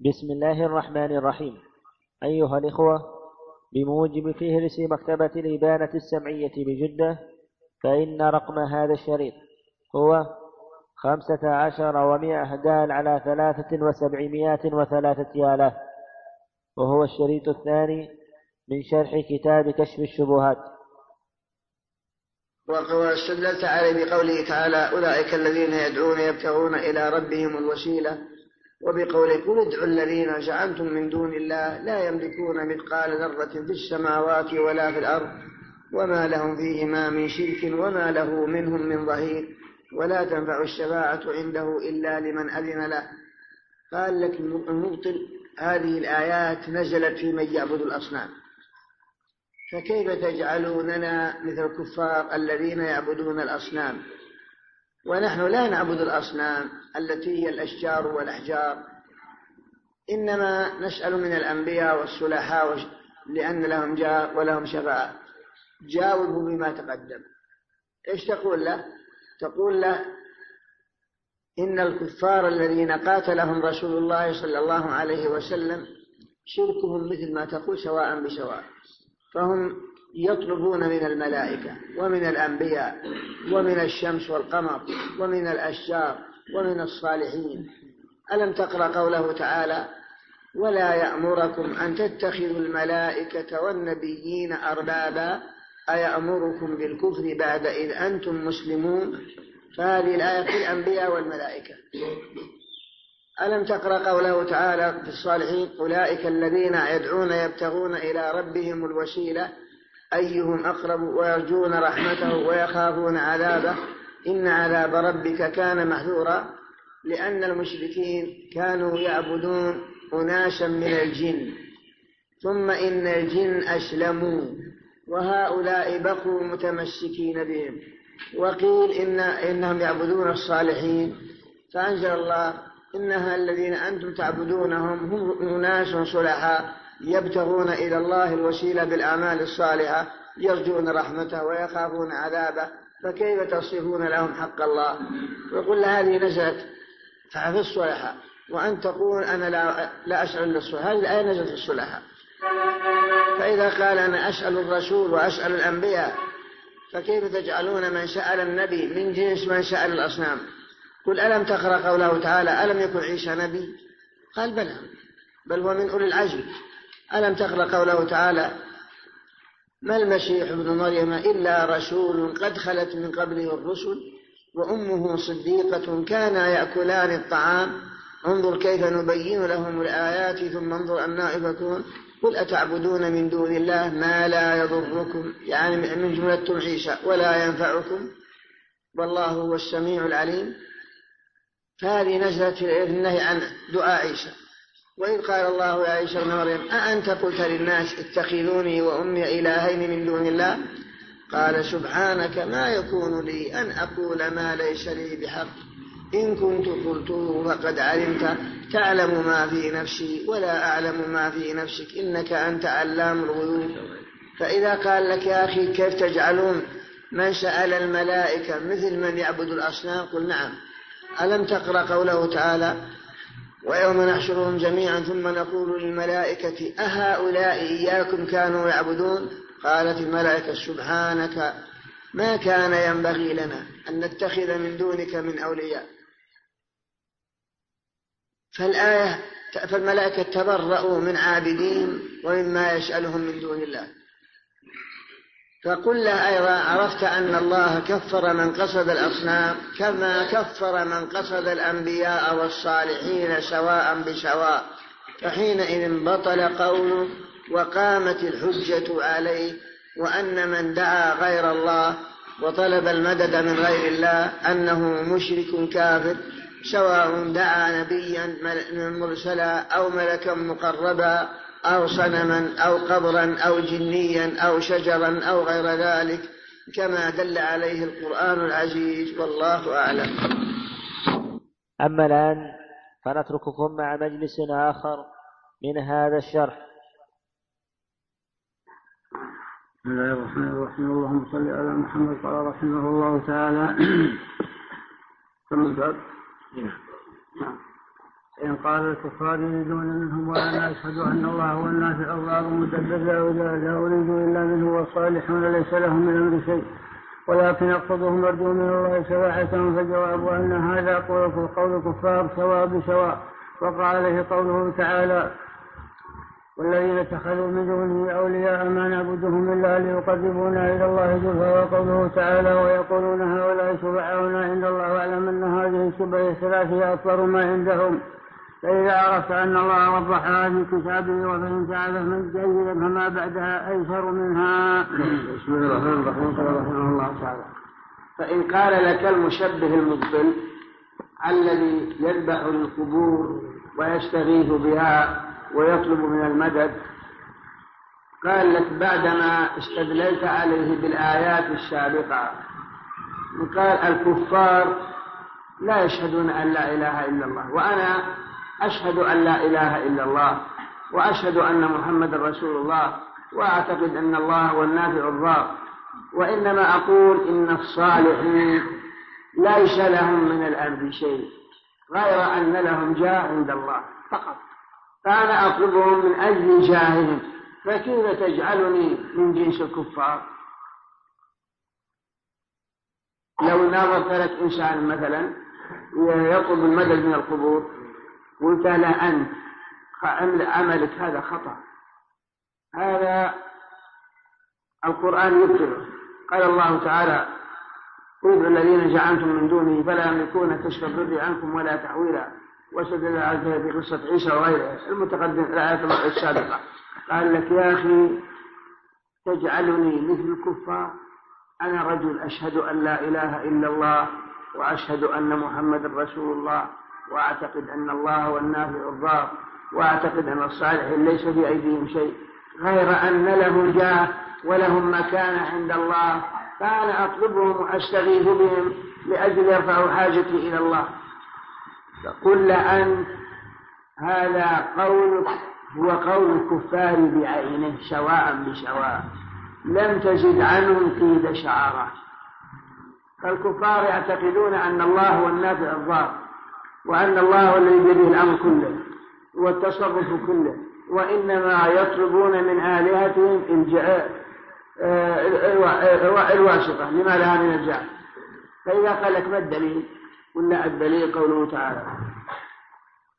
بسم الله الرحمن الرحيم. أيها الإخوة بموجب فهرس مكتبة الإبانة السمعية بجدة فإن رقم هذا الشريط هو خمسة عشر ومائة دال على ثلاثة وسبعمائة وثلاثة آلاف وهو الشريط الثاني من شرح كتاب كشف الشبهات. واستدللت عليه بقوله تعالى أولئك الذين يدعون يبتغون إلى ربهم الوسيلة وبقوله قل ادعوا الذين زعمتم من دون الله لا يملكون مثقال ذرة في السماوات ولا في الأرض وما لهم فيهما من شرك وما له منهم من ظهير ولا تنفع الشفاعة عنده إلا لمن أذن له. قال لك المبطل هذه الآيات نزلت في من يعبد الأصنام. فكيف تجعلوننا مثل الكفار الذين يعبدون الأصنام؟ ونحن لا نعبد الأصنام التي هي الأشجار والأحجار إنما نسأل من الأنبياء والصلحاء لأن لهم جاء ولهم شفاعة. جاوبوا بما تقدم. إيش تقول له؟ تقول له إن الكفار الذين قاتلهم رسول الله صلى الله عليه وسلم شركهم مثل ما تقول سواء بسواء. فهم يطلبون من الملائكة ومن الأنبياء ومن الشمس والقمر ومن الأشجار ومن الصالحين. ألم تقرأ قوله تعالى ولا يأمركم أن تتخذوا الملائكة والنبيين أربابا أيأمركم بالكفر بعد إذ أنتم مسلمون؟ فهذه الآية في الأنبياء والملائكة. ألم تقرأ قوله تعالى في الصالحين أولئك الذين يدعون يبتغون إلى ربهم الوسيلة أيهم أقرب ويرجون رحمته ويخافون عذابه؟ إن عذاب ربك كان محذورا لأن المشركين كانوا يعبدون أناسا من الجن. ثم إن الجن أسلموا وهؤلاء بقوا متمسكين بهم. وقيل إن إنهم يعبدون الصالحين. فأنزل الله إنها الذين أنتم تعبدونهم هم أناس صلحاء يبتغون إلى الله الوسيلة بالأعمال الصالحة يرجون رحمته ويخافون عذابه فكيف تصفون لهم حق الله؟ وقل هذه نزلت في الصلحاء وأن تقول أنا لا, لا أسأل للصلحاء هذه الآية نزلت في الصلحاء فإذا قال أنا أسأل الرسول وأسأل الأنبياء فكيف تجعلون من سأل النبي؟ من جنس من سأل الأصنام؟ قل ألم تقرأ قوله تعالى ألم يكن عيسى نبي؟ قال بلى بل هو من أولي العزم. ألم تقرأ قوله تعالى ما المسيح ابن مريم إلا رسول قد خلت من قبله الرسل وأمه صديقة كانا يأكلان الطعام انظر كيف نبين لهم الآيات ثم انظر أنا يفكون قل أتعبدون من دون الله ما لا يضركم؟ يعني من جملة عيسى ولا ينفعكم؟ والله هو السميع العليم. فهذه نزلت في النهي عن دعاء عيسى. وإذ قال الله يا عيسى ابن مريم أأنت قلت للناس اتخذوني وأمي إلهين من دون الله؟ قال سبحانك ما يكون لي أن أقول ما ليس لي بحق. إن كنت قلته فقد علمت. تعلم ما في نفسي ولا أعلم ما في نفسك. إنك أنت علام الغيوب. فإذا قال لك يا أخي كيف تجعلون؟ من سأل الملائكة مثل من يعبد الأصنام؟ قل نعم. ألم تقرأ قوله تعالى ويوم نحشرهم جميعا ثم نقول للملائكة أهؤلاء إياكم كانوا يعبدون؟ قالت الملائكة سبحانك ما كان ينبغي لنا أن نتخذ من دونك من أولياء. فالآية فالملائكة تبرأوا من عابدين ومما يسألهم من دون الله. فقل له أيضا عرفت أن الله كفر من قصد الأصنام كما كفر من قصد الأنبياء والصالحين سواء بسواء فحينئذ بطل قوله وقامت الحجة عليه وأن من دعا غير الله وطلب المدد من غير الله أنه مشرك كافر سواء دعا نبيا مرسلا أو ملكا مقربا. أو صنما أو قبرا أو جنيا أو شجرا أو غير ذلك كما دل عليه القرآن العزيز والله أعلم. أما الآن فنترككم مع مجلس آخر من هذا الشرح. بسم الله الرحمن الرحيم. اللهم صل على محمد قال رحمه الله تعالى. كم الباب؟ نعم. إن قال الكفار يريدون منهم وأنا أشهد أن الله هو النافع الضار مدبر لا أريد إلا منه والصالحون ليس لهم من أمر شيء. ولكن أقصدهم أرجو من الله شفاعتهم فجواب أن هذا قول قول الكفار سواء بسواء. وقع عليه قوله تعالى والذين اتخذوا من دونه أولياء ما نعبدهم إلا ليقربونا إلى الله زلفى وقوله تعالى ويقولون هؤلاء شفعاؤنا عند الله. واعلم أن هذه الشبه الثلاثة أكبر ما عندهم. فإذا عرفت أن الله وضحها في كتابه وفهمت من جيدا فما بعدها أيسر منها. بسم الله الرحمن الرحيم قال رحمه الله تعالى. فإن قال لك المشبه المبطل الذي يذبح للقبور ويستغيث بها ويطلب من المدد قال لك بعدما استدللت عليه بالآيات السابقة قال الكفار لا يشهدون أن لا إله إلا الله وأنا أشهد أن لا إله إلا الله وأشهد أن محمد رسول الله وأعتقد أن الله هو النافع الضار. وإنما أقول إن الصالحين ليس لهم من الأرض شيء غير أن لهم جاه عند الله فقط. فأنا أطلبهم من أجل جاههم فكيف تجعلني من جنس الكفار؟ لو ناظرت لك إنسان مثلا يطلب المدد من القبور قلت له أنت عملك هذا خطأ. هذا القرآن يبطله قال الله تعالى قل الذين زعمتم من دونه فلا يملكون كشف الضر عنكم ولا تحويلا. واستدل على في قصة عيسى وغيره المتقدم في الآيات السابقة. قال لك يا أخي تجعلني مثل الكفار. أنا رجل أشهد أن لا إله إلا الله وأشهد أن محمد رسول الله. وأعتقد أن الله هو النافع الضار وأعتقد أن الصالحين ليس في أيديهم شيء. غير أن لهم جاه ولهم مكانة عند الله فأنا أطلبهم وأستغيث بهم لأجل يرفعوا حاجتي إلى الله. فقل أنت هذا قولك هو قول الكفار بعينه سواء بسواء. لم تزد عنهم قيد شعارة فالكفار يعتقدون أن الله هو النافع الضار. وأن الله هو الذي بيده الأمر كله والتصرف كله وإنما يطلبون من آلهتهم الجاء الواسطة لما لها من الجاه فإذا قال لك ما الدليل؟ قلنا الدليل قوله تعالى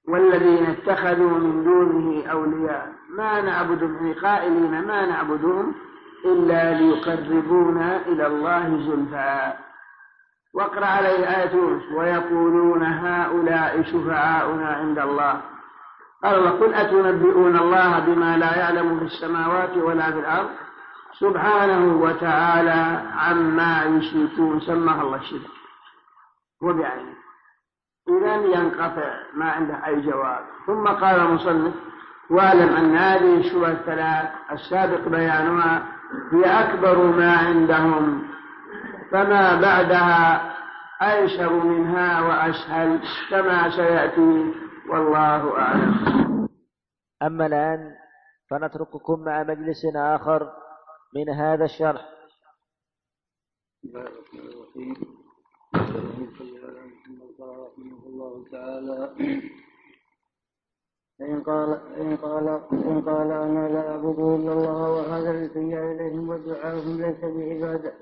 والذين اتخذوا من دونه أولياء ما نعبد قائلين ما نعبدهم إلا ليقربونا إلى الله زلفى. واقرأ عليه آية يونس ويقولون هؤلاء شفعاؤنا عند الله. قال الله قل أتنبئون الله بما لا يعلم في السماوات ولا في الأرض؟ سبحانه وتعالى عما يشركون. سماها الله الشرك وبعينه إذا ينقطع ما عنده أي جواب. ثم قال المصنف واعلم أن هذه الشبهة الثلاث السابق بيانها هي أكبر ما عندهم فما بعدها أيسر منها وأسهل كما سيأتي والله أعلم. أما الآن فنترككم مع مجلس آخر من هذا الشرح. الله تعالى إن قال إن قال إن قال أنا لا أعبد إلا الله وهذا الالتجاء إليهم ودعاهم ليس بعبادة.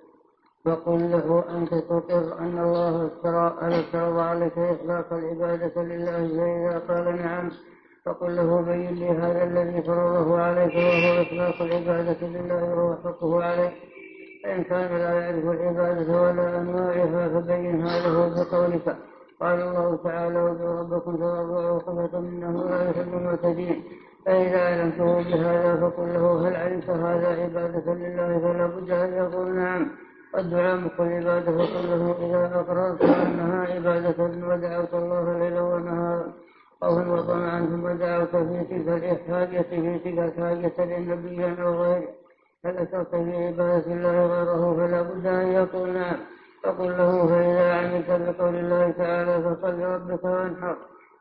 فقل له أنت تقر أن الله افترض عليك إخلاص العبادة لله فإذا قال نعم. فقل له بين لي هذا الذي فرضه عليك وهو إخلاص العبادة لله وهو حقه عليك فإن كان لا يعرف العبادة ولا أنواعها فبينها له بقولك. قال الله تعالى ودعوا ربكم تضرعا وخفة إنه لا يحب المعتدين. فإذا علمته بهذا فقل له هل علمت هذا عبادة لله فلا بد أن يقول نعم. والدعاء مخ العبادة فقل له إذا أقررت أنها عبادة ودعوت الله ليلا ونهارا خوفا وطمعا ثم دعوت في تلك الحاجة في تلك الحاجة للنبي أو غيره فذكرت في عبادة الله غيره فلا بد أن يقول نعم فقل له فإذا عملت بقول الله تعالى فصل ربك وانحر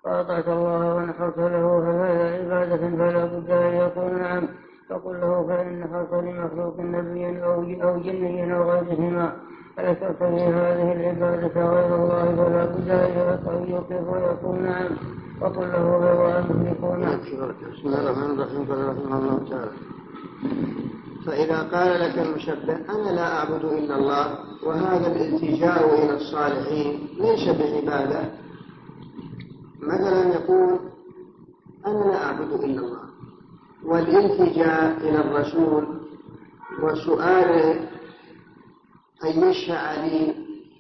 وأطعت الله ونحرت له فهذا عبادة فلا بد أن يقول نعم فقل له فإن حرص لمخلوق نبي أو أو جني أو غيرهما فذكرت في هذه العبادة غير الله فلا بد أن يقر ويقول نعم؟ وقل له بوان يكون بسم الله الرحمن الرحيم. قال رحمه الله تعالى فإذا قال لك المشبه أنا لا أعبد إلا الله وهذا الالتجاء إلى الصالحين ليس بعبادة مثلا يقول أنا لا أعبد إلا الله. والالتجاء إلى الرسول وسؤاله أن يشفع لي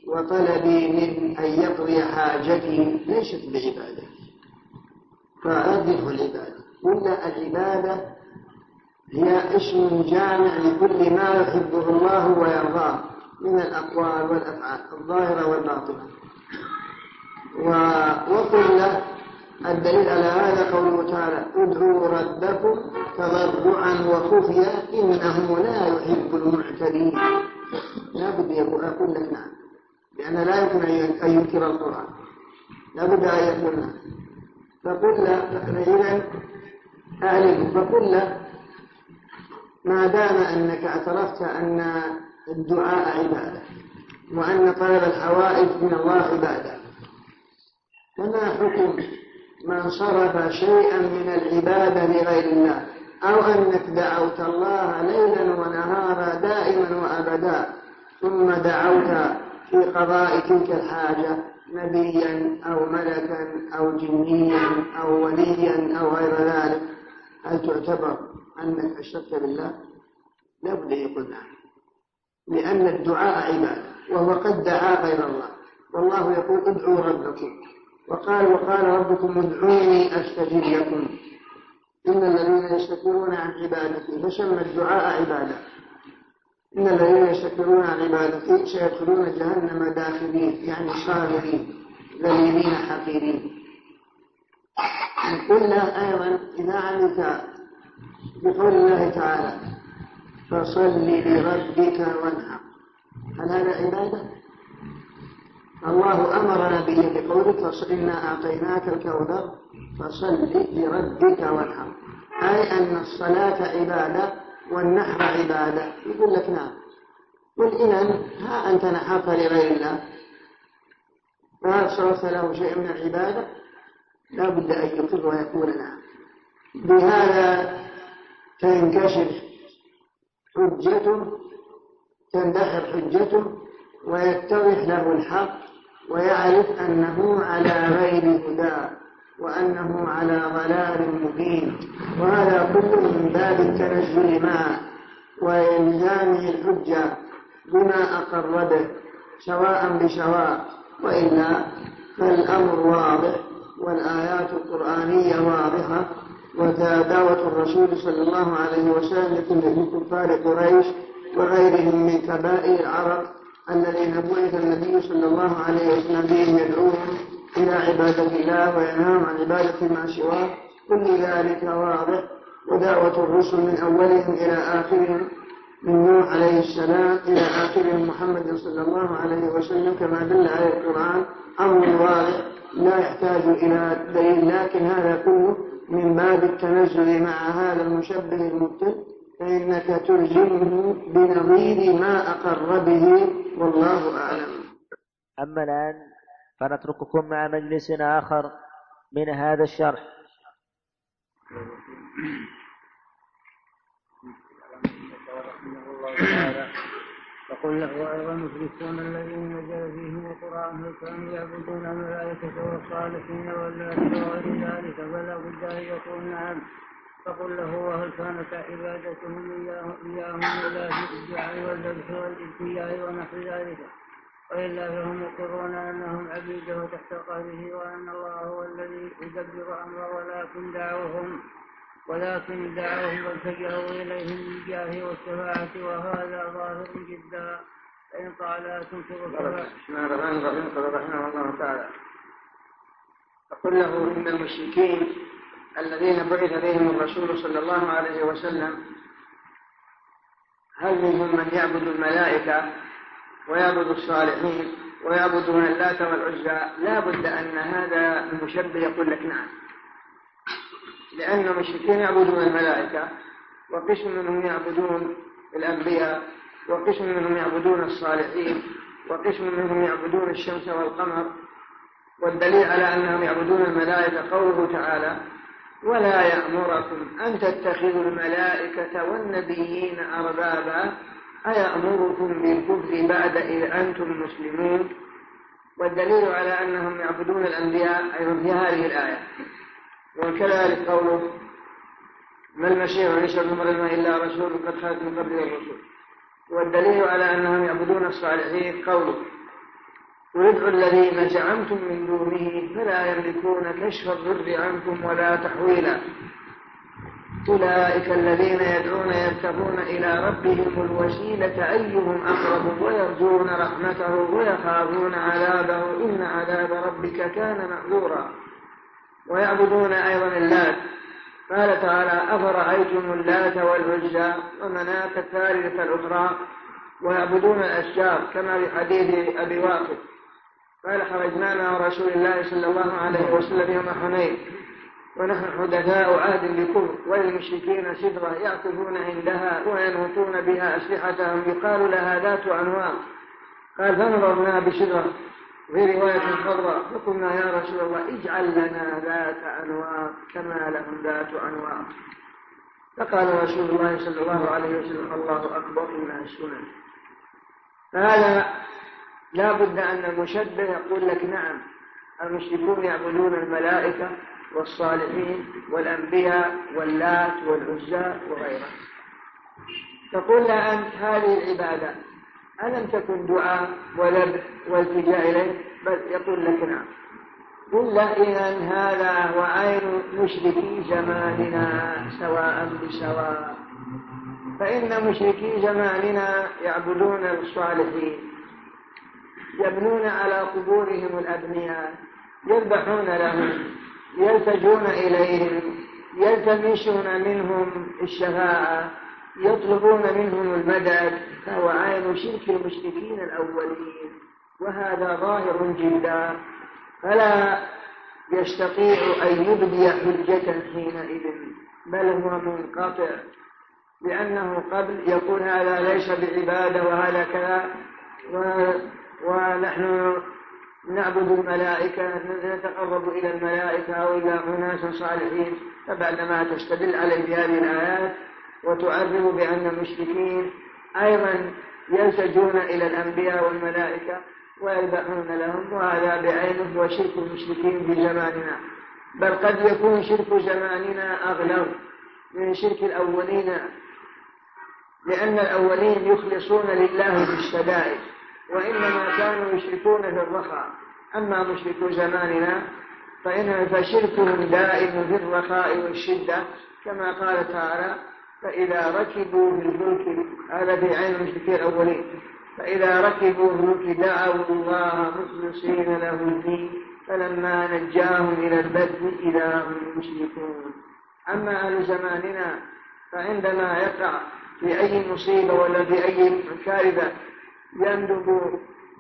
وطلبي من أن يقضي حاجتي ليست بعبادة فأردف العبادة. ولا العبادة هي اسم جامع لكل ما يحبه الله ويرضاه من الأقوال والأفعال الظاهرة والباطنة. وقل له الدليل على هذا قوله تعالى ادعوا ربكم تضرعا وخفيا إنه لا يحب المعتدين. لا بد أقول لك نعم لأن لا يمكن أن ينكر القرآن. لا بد أن يقول نعم. فقل له إذا أعلم فقل له ما دام أنك اعترفت أن الدعاء عبادة وأن طلب الحوائج من الله عبادة فما حكم من صرف شيئا من العبادة لغير الله أو أنك دعوت الله ليلا ونهارا دائما وأبدا ثم دعوت في قضاء تلك الحاجة نبيا أو ملكا أو جنيا أو وليا أو غير ذلك. هل تعتبر أنك أشركت بالله؟ لا بد يقول نعم. لأن الدعاء عبادة وهو قد دعا غير الله. والله يقول ادعوا ربكم وقال وقال ربكم ادعوني أستجب لكم. إن الذين يستكبرون عن عبادتي فسمى الدعاء عبادة. إن الذين يستكبرون عن عبادتي سيدخلون جهنم داخلين يعني صاغرين ذليلين حقيرين. قلنا أيضا إذا عملت بقول الله تعالى فصل لربك وانحر. هل هذا عبادة؟ الله أمرنا به بقوله إنا أعطيناك الكوثر فصل لربك وانحر أي أن الصلاة عبادة والنحر عبادة. يقول لك نعم. قل إذا ها أنت نحرت لغير الله. فهل صرفت له شيء من العبادة. لا بد أن يقر ويقول نعم. بهذا تنكشف حجته تندحر حجته ويتضح له الحق. ويعرف أنه على غير هدى وأنه على ضلال مبين. وهذا كله من باب التنزل معه وإلزامه الحجة بما أقر به سواء بسواء. وإلا فالأمر واضح والآيات القرآنية واضحة. ودعوة الرسول صلى الله عليه وسلم لكل كفار قريش وغيرهم من كبائر العرب. الذين بعث النبي صلى الله عليه وسلم يدعوهم إلى عبادة الله وينهاهم عن عبادة ما سواه. كل ذلك واضح ودعوة الرسل من أولهم إلى آخرهم من نوح عليه السلام إلى آخرهم محمد صلى الله عليه وسلم كما دل عليه القرآن. أمر واضح لا يحتاج إلى دليل لكن هذا كله من باب التنزل مع هذا المشبه المبتل فإنك تلزمه بنظير ما أقر به والله أعلم. أما الآن فنترككم مع مجلس آخر من هذا الشرح. فقل له أيضا المشركون الذين نزل فيهم القرآن كانوا يعبدون الملائكة والصالحين واللات وغير ذلك؟ فلا بد أن يقول نعم. فقل له وهل كانت عبادتهم إياهم إلا في الدعاء والذبح والابتلاء ونحو ذلك؟ وإلا فهم مقرون أنهم عبيده تحت قهره وأن الله هو الذي يدبر أمره ولكن دعوهم ولكن دعوهم والتجأوا إليهم بالجاه والشفاعة وهذا ظاهر جدا. فإن قال تنكر الشفاعة بسم الله الرحمن الرحيم قال رحمه الله تعالى أقول له إن المشركين الذين بعث بهم الرسول صلى الله عليه وسلم هل منهم من يعبد الملائكة ويعبد الصالحين ويعبدون اللات والعزى؟ لا بد أن هذا المشبه يقول لك نعم. لأن المشركين يعبدون الملائكة وقسم منهم يعبدون الأنبياء وقسم منهم يعبدون الصالحين وقسم منهم يعبدون الشمس والقمر. والدليل على أنهم يعبدون الملائكة قوله تعالى ولا يأمركم أن تتخذوا الملائكة والنبيين أربابا أيأمركم بالكفر بعد إذ أنتم مسلمون؟ والدليل على أنهم يعبدون الأنبياء أيضا في هذه الآية. وكذلك قوله ما المسيح عيسى بن مريم إلا رسول قد خلت من قبل الرسل والدليل على أنهم يعبدون الصالحين قوله ويدعو الذين زعمتم من دونه فلا يملكون كشف الضر عنكم ولا تحويلا. أولئك الذين يدعون يبتغون إلى ربهم الوسيلة أيهم أقرب ويرجون رحمته ويخافون عذابه. إن عذاب ربك كان محظورا ويعبدون أيضا اللات قال تعالى أفرأيتم اللات والعزى ومناة الثالثة الأخرى؟ ويعبدون الأشجار كما في حديث أبي واقف قال خرجنا مع رسول الله صلى الله عليه وسلم يوم حنين. ونحن حدثاء عهد بكفر وللمشركين سدرة يعكفون عندها وينهتون بها أسلحتهم. يقال لها ذات أنواع. قال فنظرنا بسدرة في رواية خضراء فقلنا يا رسول الله اجعل لنا ذات أنواع كما لهم ذات أنواع. فقال رسول الله صلى الله عليه وسلم الله أكبر إنها السنن. فهذا لا بد أن المشبه يقول لك نعم المشركون يعبدون الملائكة والصالحين والأنبياء واللات والعزى وغيرها. تقول له أنت هذه العبادات ألم تكن دعاء ولب والتجاء إليه؟ بل يقول لك نعم. قل له إذا هذا وعين مشركي زماننا سواء بسواء. فإن مشركي زماننا يعبدون الصالحين. يبنون على قبورهم الأبنياء يذبحون لهم يلتجون إليهم يلتمسون منهم الشفاعة يطلبون منهم المدد فهو عين شرك المشركين الأولين. وهذا ظاهر جدا. فلا يستطيع أن يبدي حجة حينئذ بل هو منقطع. لأنه قبل يقول هذا ليس بعبادة وهذا كذا ونحن نعبد الملائكة نتقرب إلى الملائكة أو إلى أناس صالحين. فبعدما تستدل عليه بهذه الآيات وتعرف بأن المشركين أيضا يلتجون إلى الأنبياء والملائكة ويذبحون لهم وهذا بعينه هو شرك المشركين في زماننا. بل قد يكون شرك زماننا أغلب من شرك الأولين لأن الأولين يخلصون لله في الشدائد وإنما كانوا يشركون في الرخاء. أما مشركو زماننا فإن فشركهم دائم في الرخاء والشدة كما قال تعالى فإذا ركبوا في الفلك هذا في عين المشركين الأولين. فإذا ركبوا الفلك دعوا الله مخلصين له الدين فلما نجاهم إلى البر إذا هم يشركون. أما أهل زماننا فعندما يقع في أي مصيبة ولا في أي كارثة يندب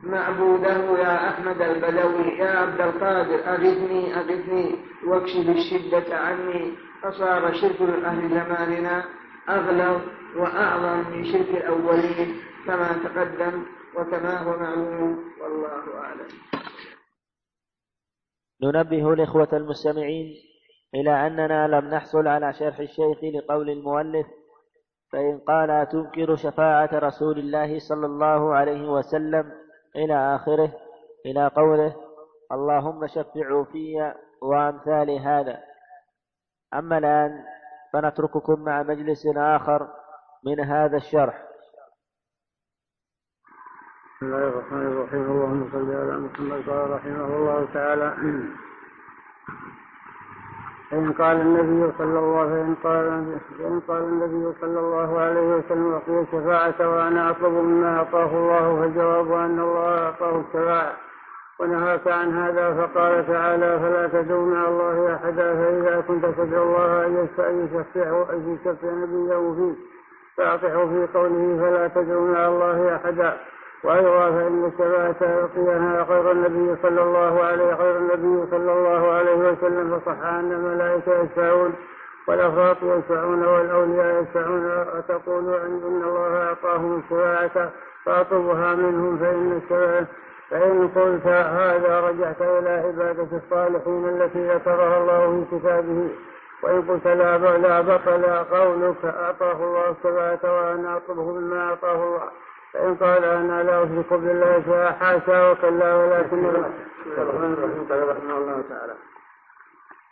معبوده يا أحمد البدوي يا عبد القادر أغثني أغثني واكشف الشدة عني. فصار شرك أهل زماننا أغلظ وأعظم من شرك الأولين كما تقدم وكما هو معلوم والله أعلم. ننبه الإخوة المستمعين إلى أننا لم نحصل على شرح الشيخ لقول المؤلف فإن قال تنكر شفاعة رسول الله صلى الله عليه وسلم إلى آخره إلى قوله اللهم شفعوا في وأمثال هذا. أما الآن فنترككم مع مجلس آخر من هذا الشرح. بسم الله الرحمن الرحيم. اللهم صل على محمد قال رحمه الله تعالى فإن قال النبي صلى الله فإن قال فإن قال النبي صلى الله عليه وسلم أعطي الشفاعة وأنا أطلب مما أعطاه الله فالجواب أن الله أعطاه الشفاعة. ونهاك عن هذا فقال تعالى فلا تدعوا مع الله أحدا فإذا كنت تدعو الله أن يشفع أن يشفع نبيه فيك فأطعه في قوله فلا تدعوا مع الله أحدا. وأيضا فإن الشفاعة يعطيها خير النبي صلى الله عليه خير النبي صلى الله عليه وسلم فصح أن الملائكة يشفعون والأفراط يشفعون والأولياء يشفعون وتقول أن الله أعطاهم الشفاعة فأطلبها منهم فإن فإن قلت هذا رجعت إلى عبادة الصالحين التي ذكرها الله في كتابه. وإن قلت لا لا بطل قولك أعطاه الله كما وأنا أطلبه مما أعطاه الله. فإن قال أنا لا أشرك بالله حاشا وكلا ولكن قال رحمه الله تعالى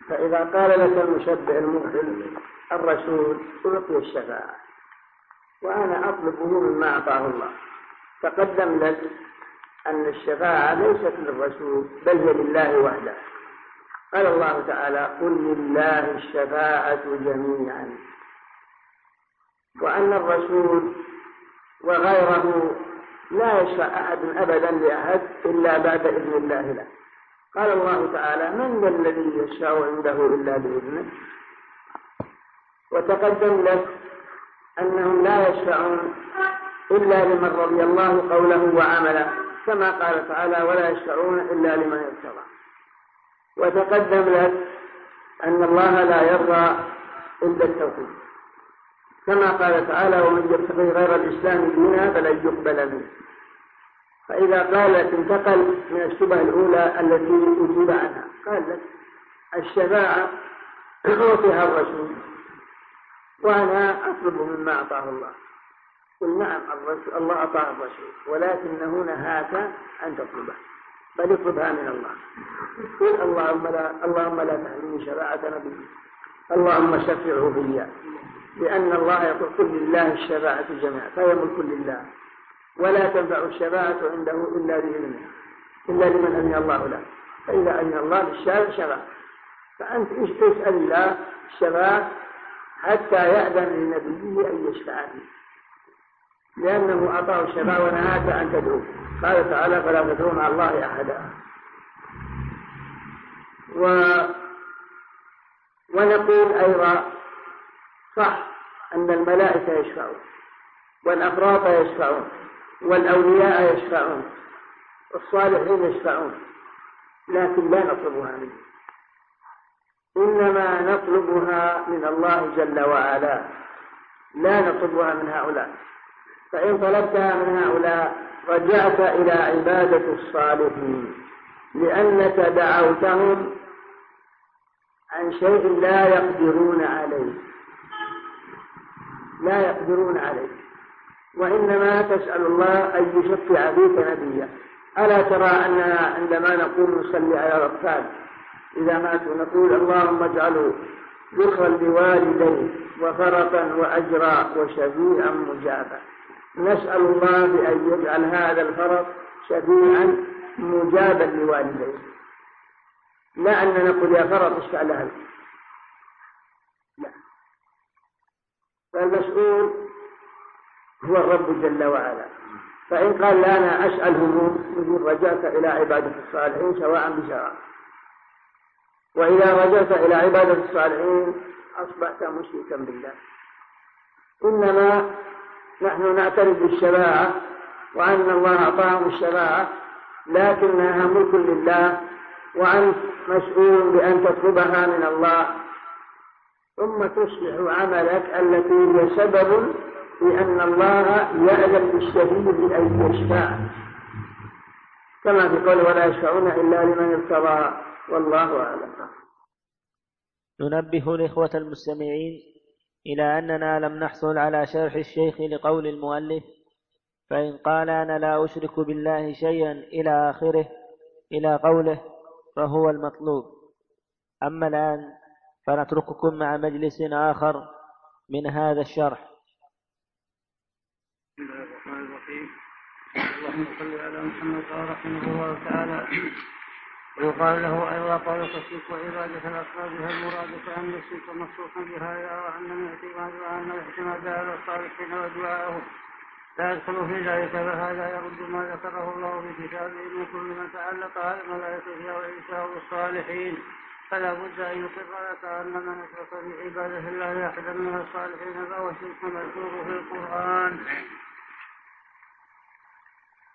فإذا قال لك المشبه المبطل الرسول أعطي الشفاعة وأنا أطلبه مما أعطاه الله. تقدم لك أن الشفاعة ليست للرسول بل هي لله وحده. قال الله تعالى قل لله الشفاعة جميعا. وأن الرسول وغيره لا يشفع أحد أبدا لأحد إلا بعد إذن الله له. قال الله تعالى من ذا الذي يشفع عنده إلا بإذنه؟ وتقدم لك أنهم لا يشفعون إلا لمن رضي الله قوله وعمله كما قال تعالى ولا يشفعون إلا لمن ارتضى. وتقدم لك أن الله لا يرضى إلا التوحيد. كما قال تعالى ومن يبتغي غير الإسلام دينا فلن يقبل منه. فإذا قال لك انتقل من الشبهة الأولى التي أجيب عنها. قال لك الشفاعة أعطيها الرسول وأنا أطلب مما أعطاه الله. قل نعم الرسول الله أعطاه الرسول ولكنه نهاك أن تطلبه بل اطلبها من الله. قل اللهم لا اللهم لا تحرمني شفاعة نبيك اللهم شفعه في لأن الله يقول كل لله الشفاعة جميعا فهي ملك لله. ولا تنفع الشفاعة عنده إلا بإذنه إلا لمن أذن الله له. فإذا أذن الله بالشافع شفع فأنت تسأل الله؟ الشفاعة حتى يأذن لنبيه أن يشفع فيه لأنه أعطاه الشفاعة ونهاك أن تدعو قال تعالى فلا تدعو مع الله أحدا. و ونقول أيضا صح أن الملائكة يشفعون والأفراط يشفعون والأولياء يشفعون والصالحين يشفعون لكن لا نطلبها منه إنما نطلبها من الله جل وعلا لا نطلبها من هؤلاء. فإن طلبتها من هؤلاء رجعت إلى عبادة الصالحين لأنك دعوتهم عن شيء لا يقدرون عليه. لا يقدرون عليه. وإنما تسأل الله أن يشفع فيك نبيا. ألا ترى أننا عندما نقول نصلي على الأطفال إذا ماتوا نقول اللهم اجعله ذخرا لوالديه وفرطا وأجرا وشفيعا مجابا. نسأل الله بأن يجعل هذا الفرط شفيعا مجابا لوالديه. لا أن نقول يا فرط اشفع لها فالمسؤول هو الرب جل وعلا. فإن قال لا أنا أسأل هموم يقول رجعت إلى عبادة الصالحين سواء بسواء. وإذا رجعت إلى عبادة الصالحين أصبحت مشركا بالله. إنما نحن نعترف بالشفاعة وأن الله أعطاهم الشفاعة لكنها ملك لله وأنت مسؤول بأن تطلبها من الله. ثم تصلح عملك التي هي سبب في أن الله يأذن للشهيد أن يشفع. كما في قول ولا يشفعون إلا لمن ارتضى والله أعلم. ننبه الإخوة المستمعين إلى أننا لم نحصل على شرح الشيخ لقول المؤلف فإن قال أنا لا أشرك بالله شيئا إلى آخره إلى قوله فهو المطلوب. أما الآن فنترككم مع مجلس آخر من هذا الشرح. بسم الله الرحمن الرحيم. اللهم صل على محمد رحمه الله تعالى ويقال له أيضا قول الشرك وعبادة الأصنام بها المراد كأن الشرك مخصوصا بهذا وأن الاعتماد وأن الاعتماد على الصالحين ودعائهم لا يدخل في ذلك فهذا يرد ما ذكره الله في كتابه من كل من تعلق على الملائكة وعيسى والصالحين. فلا بد أن يقر لك أن من أشرك بعبادة الله أحدا من الصالحين فهو شرك مذكور في القرآن.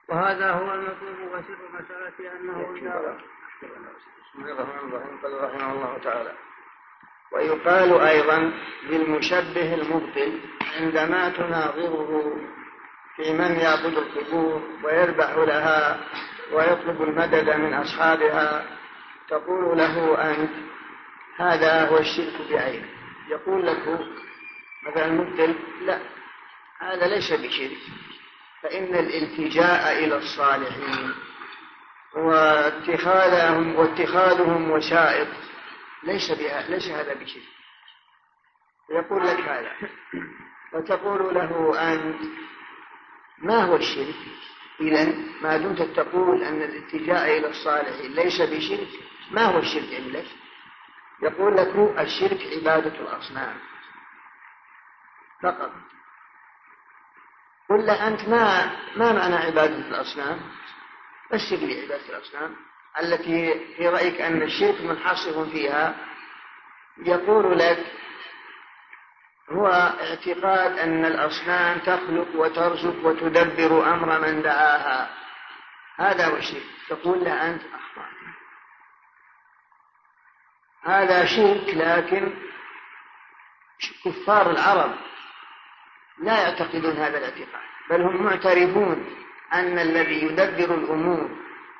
وهذا هو المطلوب وسر مسألة أنه بسم الله الرحمن الرحيم. قال رحمه الله تعالى ويقال أيضا للمشبه المبطل عندما تناظره في من يعبد القبور ويذبح لها ويطلب المدد من أصحابها تقول له أنت هذا هو الشرك بعينه يقول لك مثلا مبدل لا هذا ليس بشرك. فإن الالتجاء إلى الصالحين واتخاذهم واتخاذهم وسائط ليس بها ليس هذا بشرك. يقول لك هذا. فتقول له أنت ما هو الشرك؟ إذا ما دمت تقول أن الاتجاء إلى الصالحين ليس بشرك. ما هو الشرك عندك يقول لك الشرك عبادة الأصنام. فقط. قل له أنت ما ما معنى عبادة الأصنام؟ فسر لي عبادة الأصنام؟ التي في رأيك أن الشرك منحصر فيها يقول لك هو اعتقاد أن الأصنام تخلق وترزق وتدبر أمر من دعاها. هذا هو الشرك. تقول له أنت أخطأ. هذا شرك لكن كفار العرب لا يعتقدون هذا الاعتقاد بل هم معترفون أن الذي يدبر الأمور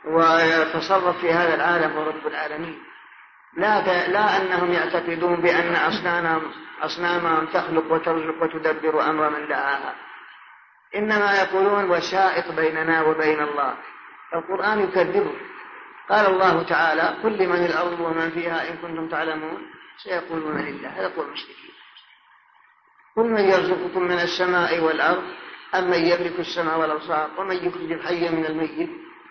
ويتصرف في هذا العالم هو رب العالمين. لا لا أنهم يعتقدون بأن أصنامهم أصنامهم تخلق وترزق وتدبر أمر من دعاها. إنما يقولون وسائط بيننا وبين الله. القرآن يكذبه. قال الله تعالى قل لمن الأرض ومن فيها إن كنتم تعلمون سيقولون لله. هذا قول المشركين. قل من يرزقكم من السماء والأرض أم من يملك السمع والأبصار ومن يخرج الحي من الميت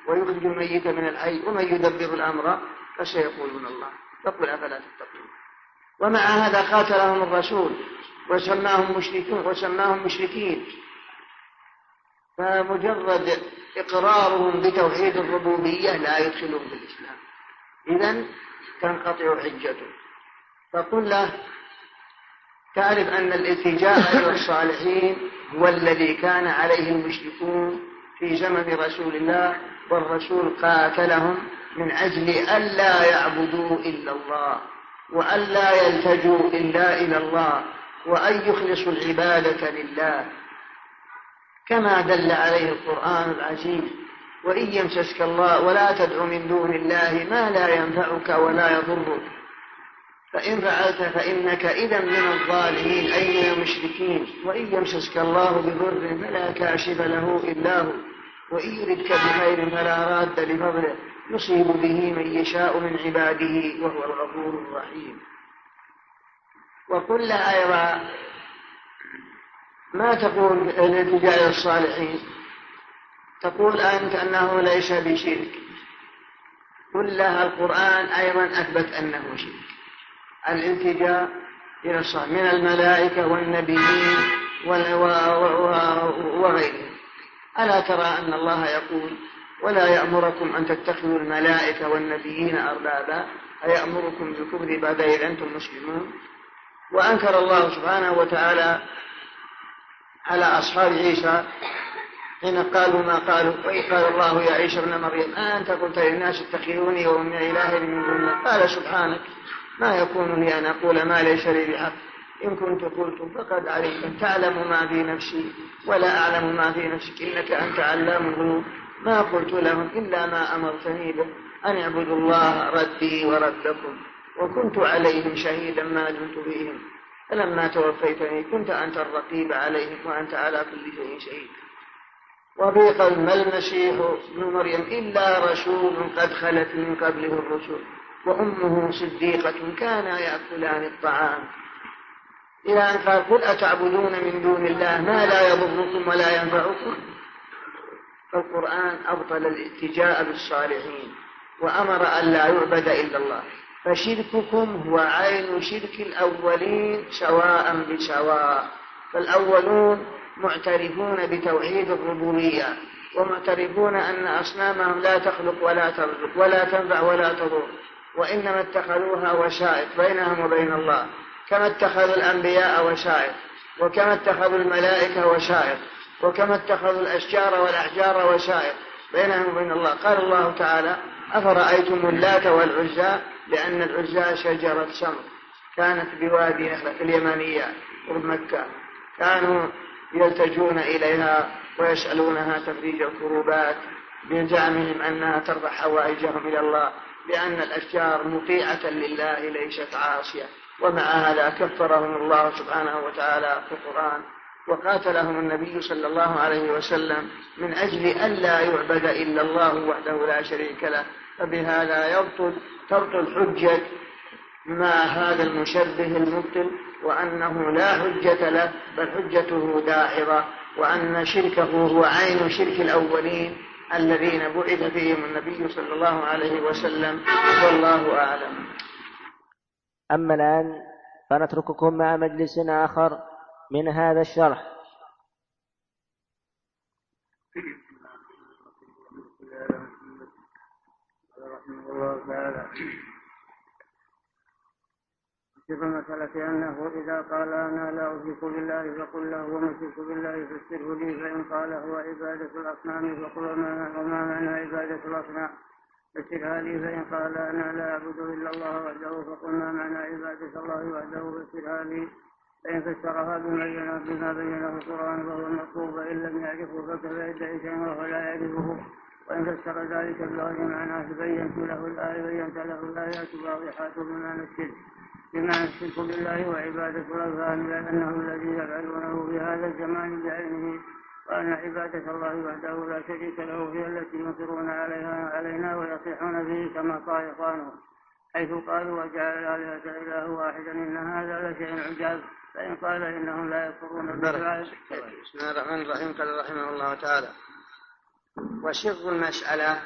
ويخرج الميت من الحي ومن يدبر الأمر فسيقولون الله. فقل أفلا تتقون. ومع هذا قاتلهم الرسول وسماهم مشركون وسماهم مشركين. فمجرد إقرارهم بتوحيد الربوبية لا يدخلهم في الإسلام. إذا تنقطع حجته فقل له تعرف أن الالتجاء إلى الصالحين هو الذي كان عليه المشركون في زمن رسول الله والرسول قاتلهم من أجل ألا يعبدوا إلا الله وألا يلتجوا إلا إلى الله وأن يخلصوا العبادة لله. كما دل عليه القرآن العزيز وإن يمسسك الله ولا تدع من دون الله ما لا ينفعك ولا يضرك. فإن فعلت فإنك إذا من الظالمين أي من المشركين. وإن يمسسك الله بضر فلا كاشف له إلا هو. وإن يردك بخير فلا راد لفضله. يصيب به من يشاء من عباده وهو الغفور الرحيم. وقل أيضا ما تقول الالتجاء الصالحين؟ تقول أنت أنه ليس بشرك. قل لها القرآن أيضا أثبت أنه شرك. الالتجاء إلى الصالح من الملائكة والنبيين وغيرهم. ألا ترى أن الله يقول ولا يأمركم أن تتخذوا الملائكة والنبيين أربابا؟ أيأمركم بالكفر بعد إذ أنتم مسلمون؟ وأنكر الله سبحانه وتعالى على أصحاب عيسى حين قالوا ما قالوا وإذ قال الله يا عيسى ابن مريم أنت قلت للناس اتخذوني وأمي إلهي من دون الله قال سبحانك ما يكون لي أن أقول ما ليس لي بحق. إن كنت قلت فقد علمت. تعلم ما في نفسي ولا أعلم ما في نفسك. إنك أنت علام الغيوب. ما قلت لهم إلا ما أمرتني به. أن اعبدوا الله ربي وربكم. وكنت عليهم شهيدا ما دمت فيهم فلما توفيتني كنت أنت الرقيب عليهم وأنت على كل شيء شهيد. ما المسيح ابن مريم إلا رسول قد خلت من قبله الرسل وأمه صديقة كانا يأكلان الطعام. إلى أن قال قل أتعبدون من دون الله ما لا يضركم ولا ينفعكم؟ فالقرآن أبطل الاتجاء بالصالحين وأمر أن لا يعبد إلا الله. فشرككم هو عين شرك الأولين سواء بسواء فالأولون معترفون بتوحيد الربوبية ومعترفون أن أصنامهم لا تخلق ولا ترزق ولا تنفع ولا تضر وإنما اتخذوها وسائط بينهم وبين الله كما اتخذوا الأنبياء وسائط وكما اتخذوا الملائكة وسائط وكما اتخذوا الأشجار والأحجار وسائط بينهم وبين الله. قال الله تعالى أفرأيتم اللات والعزى لأن العزى شجرة سمر كانت بوادي نخلة اليمانية قرب مكة. كانوا يلتجون إليها ويسألونها تفريج الكروبات بزعمهم أنها ترفع حوائجهم إلى الله لأن الأشجار مطيعة لله ليست عاصية ومع هذا كفرهم الله سبحانه وتعالى في القرآن. وقاتلهم النبي صلى الله عليه وسلم من أجل ألا يعبد إلا الله وحده لا شريك له. فبهذا يبطل تبطل حجة مع هذا المشبه المبطل وأنه لا حجة له بل حجته داحضة وأن شركه هو عين شرك الأولين الذين بعث فيهم النبي صلى الله عليه وسلم. والله أعلم. أما الآن فنترككم مع مجلس آخر من هذا الشرح. الله تعالى في المسألة أنه إذا قال أنا لا أشرك بالله فقل له وما الشرك بالله فاستره لي فإن قال هو عبادة الأصنام فقل وما معنى عبادة الأصنام. فسرها لي فإن قال أنا لا أعبد إلا الله وحده فقل ما معنى عبادة الله وحده. فسرها لي فإن فسرها بما بينه القرآن فهو المطلوب فإن لم يعرفه فكذا يدعي شيئا وهو لا يعرفه؟ وإن فسر ذلك بغير معناه بينت له الآية بينت له الآيات واضحات بمعنى الشرك بمعنى الشرك بالله وعبادة الأوثان لأنه الذي يفعلونه في هذا الزمان بعينه وأن عبادة الله وحده لا شريك له هي التي ينكرون عليها علينا ويصيحون به كما قال إخوانه حيث قالوا وجعل الآلهة إله واحدا إن هذا لشيء عجاب فإن قال إنهم لا يكفرون بالدعاء. بسم الله الرحمن الرحيم. قال رحمه الله تعالى وشر المسألة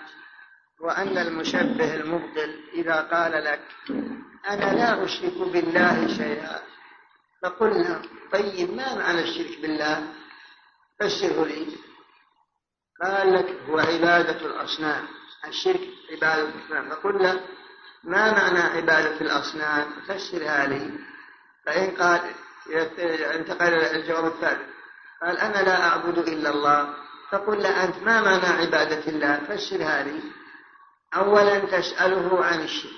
وأن المشبه المبطل إذا قال لك أنا لا أشرك بالله شيئا فقلنا طيب ما معنى الشرك بالله؟ فسره لي. قال لك هو عبادة الأصنام. الشرك عبادة الأصنام. فقلنا ما معنى عبادة الأصنام؟ فسرها لي. فإن قال انتقل الجواب الثالث قال أنا لا أعبد إلا الله. فقل له أنت ما معنى عبادة الله؟ فسرها لي أولا تسأله عن الشرك.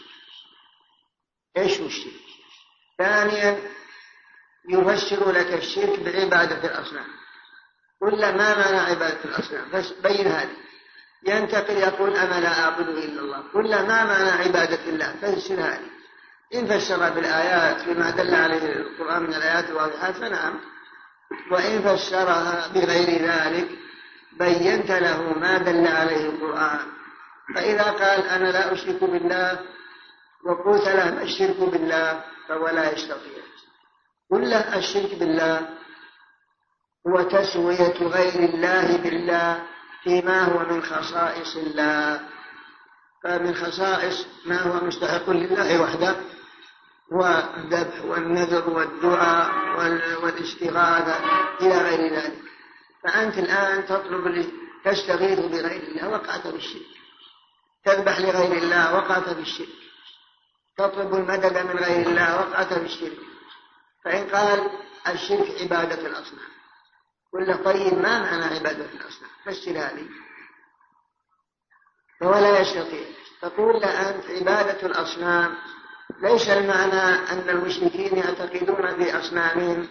إيش هو الشرك؟ ثانيا يفسر لك الشرك بعبادة الأصنام. قل له ما معنى عبادة الأصنام؟ بين هذه. ينتقل يقول أنا لا أعبد إلا الله. قل له ما معنى عبادة الله؟ فسر هذه. إن فسر بالآيات بما دل عليه القرآن من الآيات الواضحات فنعم. وإن فسرها بغير ذلك بينت له ما دل عليه القرآن. فإذا قال أنا لا أشرك بالله وقلت له الشرك بالله فهو لا يستطيع. قل له الشرك بالله هو تسوية غير الله بالله فيما هو من خصائص الله. فمن خصائص ما هو مستحق لله وحده والذبح والنذر والدعاء والاستغاثة إلى غير ذلك. فأنت الآن تطلب تستغيث بغير الله وقعت بالشرك. تذبح لغير الله وقعت بالشرك. تطلب المدد من غير الله وقعت بالشرك. فإن قال الشرك عبادة الأصنام. قل طيب ما معنى عبادة الأصنام؟ فسرها لي فهو لا يستطيع. تقول له أنت عبادة الأصنام. ليس المعنى أن المشركين يعتقدون في أصنامهم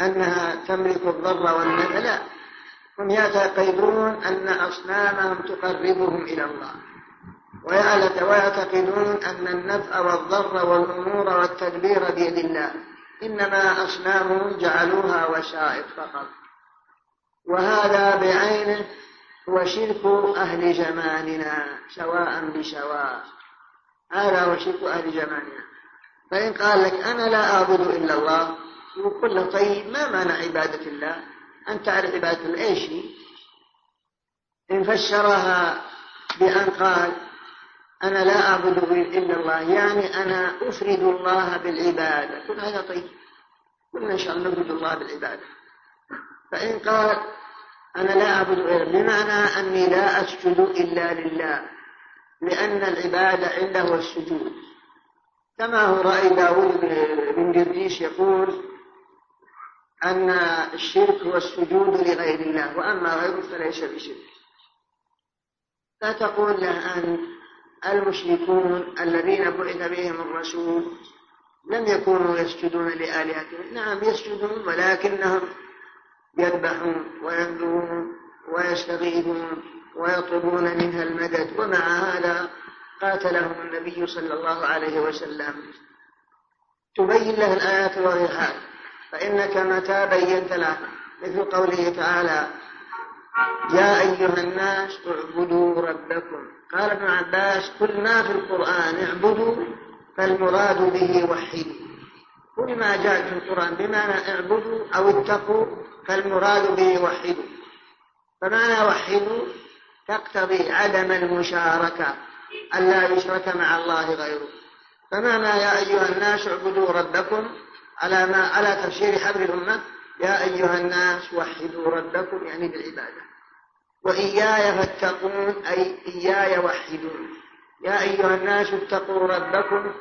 أنها تملك الضر والنفع لا. هم يعتقدون أن أصنامهم تقربهم إلى الله. ويعتقدون أن النفع والضر والأمور والتدبير بيد الله. إنما أصنامهم جعلوها وسائط فقط. وهذا بعينه هو شرك أهل زماننا سواء بسواء. هذا هو شرك أهل زماننا فإن قال لك أنا لا أعبد إلا الله يقول له طيب ما معنى عبادة الله؟ أن تعرف عبادة هي إن فسرها بأن قال أنا لا أعبد إلا الله. يعني أنا أفرد الله بالعبادة. كل هذا طيب. قلنا إن شاء الله نفرد الله بالعبادة. فإن قال أنا لا أعبد غيره. بمعنى أني لا أسجد إلا لله لأن العبادة عنده السجود. كما هو رأي داود بن جرجيش يقول أن الشرك هو السجود لغير الله وأما غيره فليس بشرك. لا تقول له أن المشركون الذين بعث بهم الرسول لم يكونوا يسجدون لآلهتهم. نعم يسجدون ولكنهم يذبحون وينذرون ويستغيثون ويطلبون منها المدد. ومع هذا قاتلهم النبي صلى الله عليه وسلم. تبين له الآيات الواضحات فإنك متى بينت له مثل قوله تعالى يا أيها الناس اعبدوا ربكم. قال ابن عباس كل ما في القرآن اعبدوا فالمراد به وحدوا كل ما جاء في القرآن بمعنى اعبدوا أو اتقوا فالمراد به وحدوا فمعنى وحدوا تقتضي عدم المشاركة ألا يشرك مع الله غيره. فمعنى يا أيها الناس اعبدوا ربكم على ما على تفسير حبر الأمة. يا أيها الناس وحدوا ربكم يعني بالعبادة. وإياي فاتقون أي إياي وحدون. يا أيها الناس اتقوا ربكم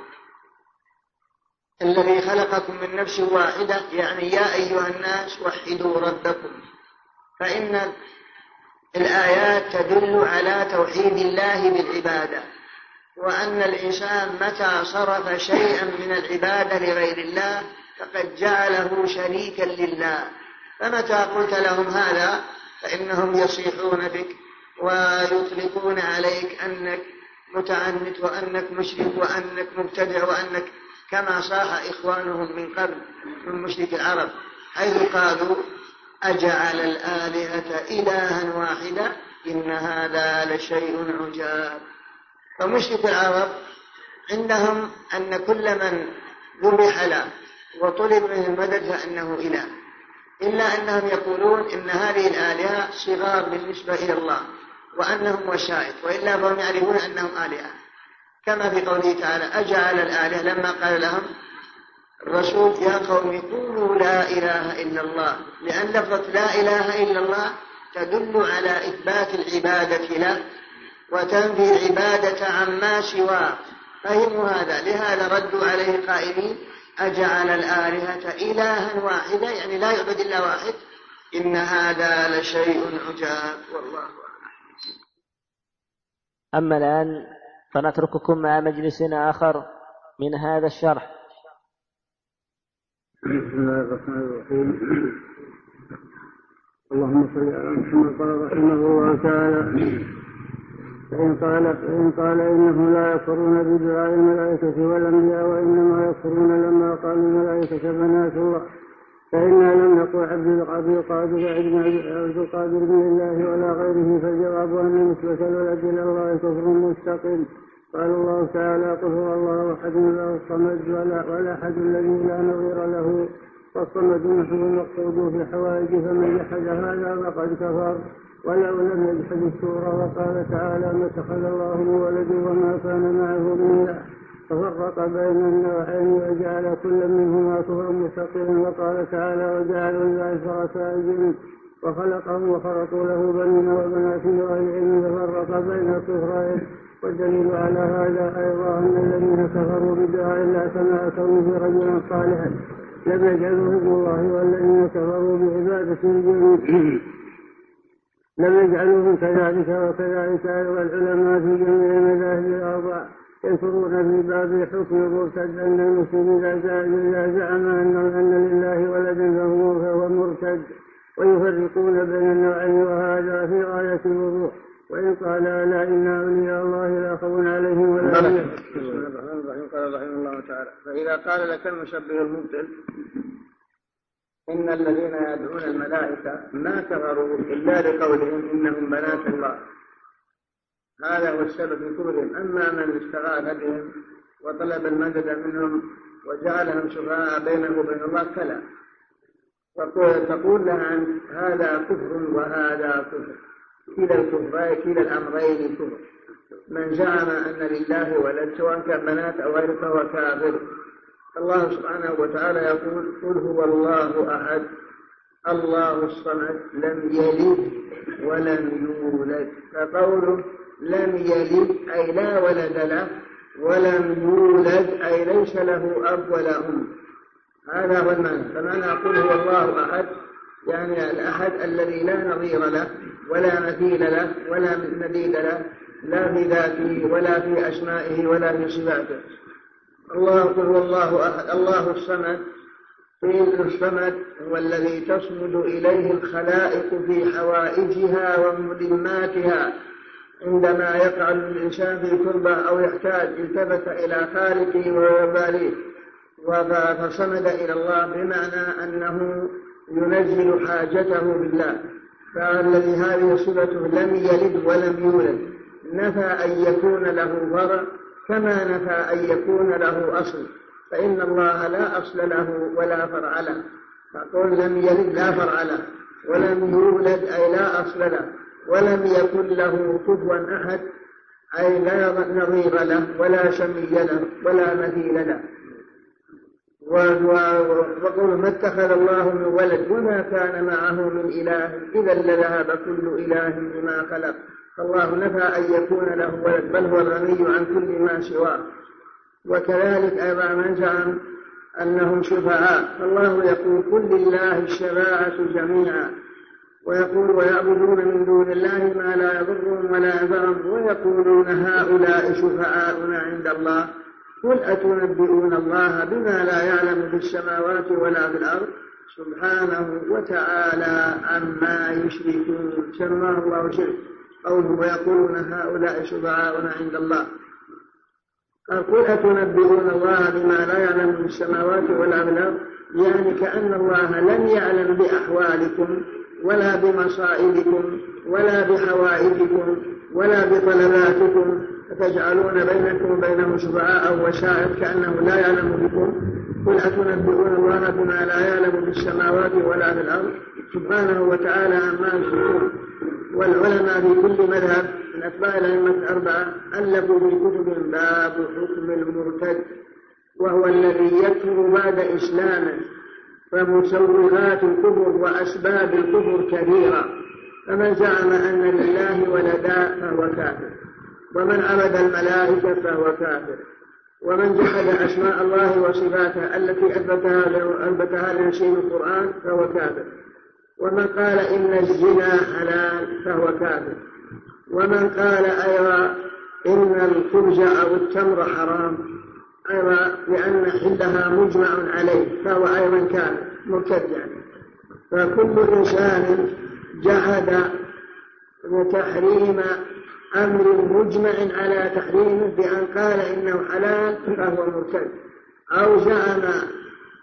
الذي خلقكم من نفس واحدة. يعني يا أيها الناس وحدوا ربكم. فإن الآيات تدل على توحيد الله بالعبادة. وأن الإنسان متى صرف شيئا من العبادة لغير الله فقد جعله شريكا لله. فمتى قلت لهم هذا؟ فإنهم يصيحون بك ويطلقون عليك أنك متعنت وأنك مشرك وأنك مبتدع وأنك كما صاح إخوانهم من قبل من مشرك العرب حيث قالوا أجعل الآلهة إلها واحدا إن هذا لشيء عجاب. فمشرك العرب عندهم أن كل من ذبح له وطلب منه المدد فإنه إله إلا أنهم يقولون إن هذه الآلهة صغار بالنسبة إلى الله وأنهم وشائط وإلا فهم يعرفون أنهم آلهة. كما في قوله تعالى أجعل الآلهة لما قال لهم الرسول يا قوم قولوا لا إله إلا الله لأن لفظة لا إله إلا الله تدل على إثبات العبادة له وتنفي العبادة عما سواه. فهموا هذا لهذا ردوا عليه قائلين أجعل الآلهة إلها واحدا يعني لا يعبد إلا واحد. إن هذا لشيء عجاب والله أعلم. أما الآن فنترككم مع مجلس آخر من هذا الشرح. بسم الله الرحمن الرحيم. اللهم صل على محمد قال رحمه الله تعالى فإن قال فإن قال إنهم لا يكفرون بدعاء الملائكة والأنبياء وإنما يكفرون لما قالوا الملائكة بنات الله. فإنا لم نقل عبد القادر عبد القادر بن الله ولا غيره فالجواب أن نسبة الولد إلى الله كفر مستقيم قال الله تعالى قل هو الله أحد له الصمد ولا أحد الذي لا نظير له. والصمد نحن المقصود في الحوائج فمن جحد هذا فقد كفر. ولو لم يجحد السورة وقال تعالى ما اتخذ الله من ولد وما كان معه من إله. ففرق بين النوعين وجعل كل منهما كفرا مستقيما وقال تعالى وجعلوا لله شركاء الجن وخلقهم وخلقوا له بنين وبنات وغير علم. ففرق بين الكفرين والدليل على هذا أيضا أن الذين كفروا بدعاء الله كما اتوا في صالحا. لم يجعلوا ابن الله والذين كفروا بعبادة الجن لم يجعلوهم كذلك وكذلك أيضا العلماء في جميع المذاهب الأربع يذكرون في باب الحكم المرتد أن المسلم إذا زعم أن لله ولدا فهو مرتد ويفرقون بين النوعين وهذا في غاية الوضوح. وإن قال ألا إن أولياء الله لا خوف عليهم ولا بسم الله الرحمن الرحيم. قال رحمه الله تعالى فإذا قال لك المشبه المبطل إن الذين يدعون الملائكة ما كفروا إلا لقولهم إنهم بنات الله. هذا هو السبب في كفرهم. أما من استغاث بهم وطلب المدد منهم وجعلهم شفعاء بينه وبين الله فلا تقول لها أن هذا كفر وهذا كفر. كلا الكفرين كلا الأمرين كفر. من زعم أن لله ولد سواء كان بنات أو غيره فهو كافر. الله سبحانه وتعالى يقول قل هو الله أحد الله الصمد لم يلد ولم يولد. فقوله لم يلد أي لا ولد له ولم يولد أي ليس له أب ولا أم. هذا هو المعنى. فمعنى أقول هو الله أحد يعني الأحد الذي لا نظير له ولا مثيل له ولا مديد له لا في ذاته ولا في أسمائه ولا في صفاته. الله هو الله أحد الله الصمد فعل الصمد هو الذي تصمد إليه الخلائق في حوائجها وملماتها. عندما يقع الإنسان في كربة أو يحتاج التفت إلى خالقه ويباليه فصمد إلى الله بمعنى أنه ينزل حاجته بالله. فالذي هذه صفته لم يلد ولم يولد. نفى أن يكون له فرع كما نفى أن يكون له أصل فإن الله لا أصل له ولا فرع له. فقول لم يلد لا فرع له ولم يولد أي لا أصل له ولم يكن له كفوا أحد أي لا نظير له ولا شمي له ولا مثيل له. وقول ما اتخذ الله من ولد وما كان معه من إله إذا لذهب كل إله بما خلق. فالله نفى أن يكون له ولد بل هو الغني عن كل ما سواه. وكذلك أيضا من زعم أنهم شفعاء. فالله يقول كل لله الشفاعة جميعا. ويقول ويعبدون من دون الله ما لا يضرهم ولا ينفعهم. ويقولون هؤلاء شفعاؤنا عند الله. قل أتنبئون الله بما لا يعلم في السماوات ولا في الأرض؟ سبحانه وتعالى عما يشركون. سماه الله شرك قوله ويقولون هؤلاء شفعاؤنا عند الله. قال قل أتنبئون الله بما لا يعلم في السماوات ولا في الأرض؟ يعني كأن الله لم يعلم بأحوالكم ولا بمصائبكم ولا بحوائجكم ولا بطلباتكم. فتجعلون بينكم وبينه شفعاء أو وشائر كأنه لا يعلم بكم؟ قل أتنبئون الله بما لا يعلم في السماوات ولا في الأرض؟ سبحانه وتعالى عما يشركون. والعلماء في كل مذهب من أتباع الأئمة الأربعة ألفوا في كتب باب حكم المرتد وهو الذي يكفر بعد إسلامه فمسوغات الكفر وأسباب الكفر كثيرة فمن زعم أن لله ولدا فهو كافر ومن عبد الملائكة فهو كافر ومن جحد أسماء الله وصفاته التي أثبتها أثبتها لنفسه القرآن فهو كافر. ومن قال إن الزنا حلال فهو كافر. ومن قال أيضا إن الخبز أو التمر حرام أيضا لأن حلها مجمع عليه فهو أيضا كافر مرتد يعني. فكل إنسان جحد تحريم أمر مجمع على تحريمه بأن قال إنه حلال فهو مرتد. أو زعم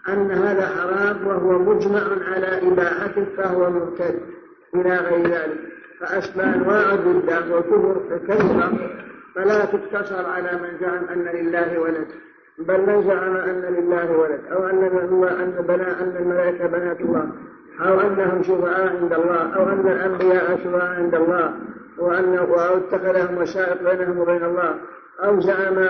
أن هذا حرام وهو مجمع على إباحته فهو مرتد إلى غير ذلك. فأشبه أنواع الردة والكفر كثرة فلا تقتصر على من زعم أن لله ولد بل من زعم أن لله ولد أو أن أن بنا أن الملائكة بنات الله أو أنهم شفعاء عند الله أو أن الأنبياء شفعاء عند الله وأن أو اتخذهم وسائط بينهم وبين الله أو زعم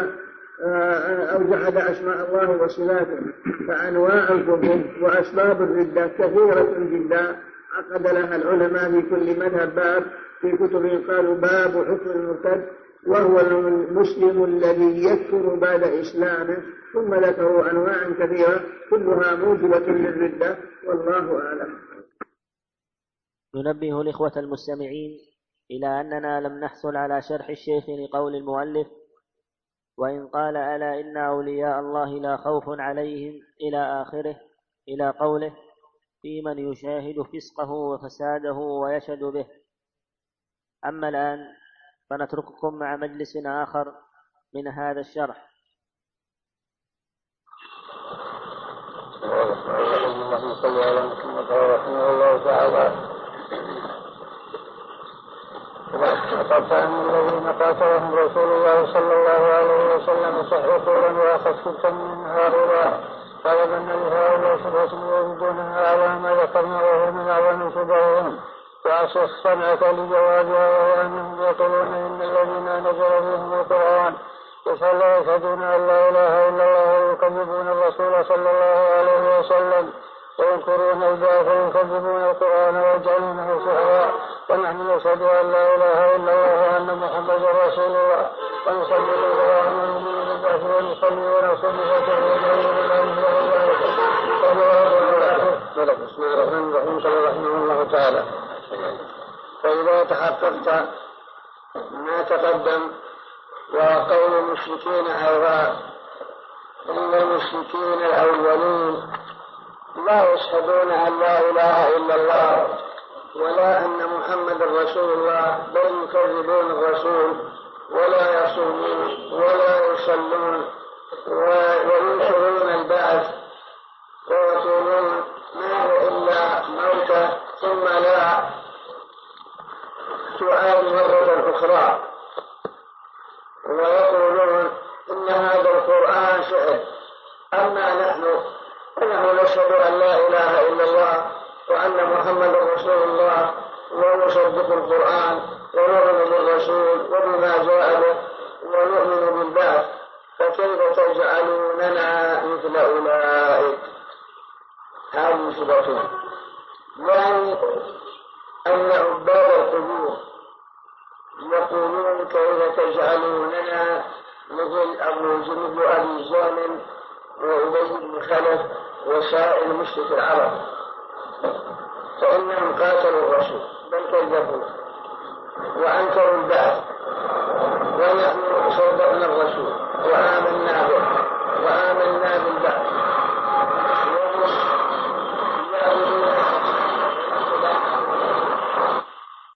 آه، أو جحد أسماء الله وصفاته. فأنواع الكفر وأسباب الردة كثيرة جدا عقد لها العلماء في كل مذهب. باب في كتبهم قالوا باب حكم المرتد وهو المسلم الذي يكفر بعد إسلامه. ثم ذكروا أنواعا كثيرة كلها موجبة للردة. والله أعلم. ننبه الإخوة المستمعين إلى أننا لم نحصل على شرح الشيخ لقول المؤلف وإن قال ألا إن أولياء الله لا خوف عليهم إلى آخره إلى قوله في من يشاهد فسقه وفساده ويشهد به. أما الآن فنترككم مع مجلس آخر من هذا الشرح. اللهم صل على محمد رحمه الله تعالى. فكان الذين قاتلهم رسول الله صلى الله عليه وسلم صحوا واخذت من هؤلاء. طلب النبي هؤلاء شبهة يجدونها على ما ذكرنا وهو من اعظم شبههم وعصى السمع لجوازها وهو انهم يقولون إن الذين نزل بهم القرآن يشهدون أن لا إله إلا الله ويكذبون الرسول صلى الله عليه وسلم. وينكرون البعث ويكذبون القرآن ويجعلونه سحرا ونحن نشهد أن لا إله إلا الله وأن محمدا رسول الله. ونصلي الله ونؤمن بالبعث ونصلي ونصلي بسم الله الرحمن الرحيم. قال رحمه الله تعالى فإذا تحققت ما تقدم وقول المشركين أيضا إن المشركين الأولين لا يشهدون أن لا إله إلا الله ولا أن محمد رسول الله بل يكذبون الرسول ولا يصومون ولا يصلون وينشرون البعث ويقولون ما هو إلا موتة ثم لا. تعاد مرة أخرى. ويقولون إن هذا القرآن شعر أما نحن فنحن نشهد أن لا إله إلا الله وأن محمد رسول الله ونصدق القرآن ونؤمن بالرسول وبما جاء به ونؤمن بالبعث فكيف تجعلوننا مثل أولئك؟ هذه صفتهم يعني أن عباد القبور يقولون كيف تجعلوننا مثل أبو مثل أبي جهل وأبي بن خلف وسائر مشرك العرب فإنهم قاتلوا الرسول بل كذبوه وأنكروا البعث. ونحن صدقنا الرسول. وآمنا به. وآمنا بالبعث.